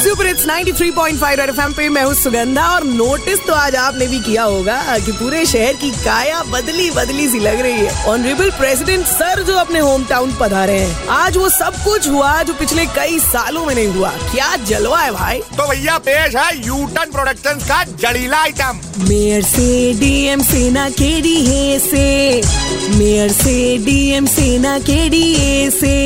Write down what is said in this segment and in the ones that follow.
Super it's 93.5 red FM पे मैं हूँ सुगंधा और नोटिस तो आज आपने भी किया होगा कि पूरे शहर की काया बदली बदली सी लग रही है। ऑनरेबल प्रेसिडेंट सर जो अपने होम टाउन पधारे हैं आज वो सब कुछ हुआ जो पिछले कई सालों में नहीं हुआ। क्या जलवा है भाई? तो भैया पेश है यूटन प्रोडक्शन का जड़ीला आइटम मेयर से डीएम सेना के डीए से मेयर से डीएम सेना के डीए से।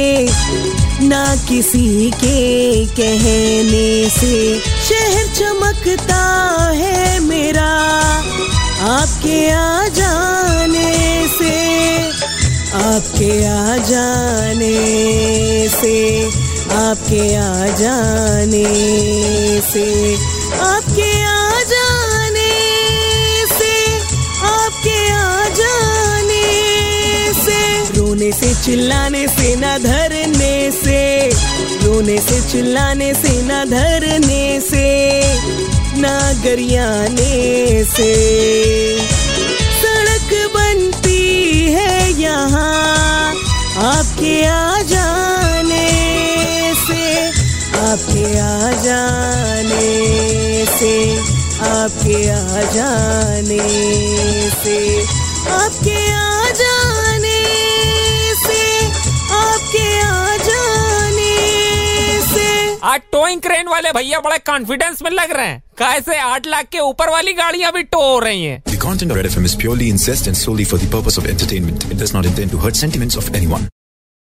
ना किसी के कहने से शहर चमकता है मेरा। आपके आ जाने से, आपके आ जाने से, आपके आ जाने से, आपके आ जाने से, आपके आ जाने से। रोने से, चिल्लाने से, न धरने रोने से, चिल्लाने से, ना धरने से, ना गरियाने से। सड़क बनती है यहाँ आपके आ जाने से, आपके आ जाने से, आपके आ जाने से, आपके आज टोइंग क्रेन वाले भैया बड़े कॉन्फिडेंस में लग रहे हैं कैसे आठ लाख के ऊपर वाली गाड़ियाँ भी टो हो रही हैं The content of Red FM is purely incest and solely for the purpose of entertainment. It does not intend to hurt sentiments of anyone.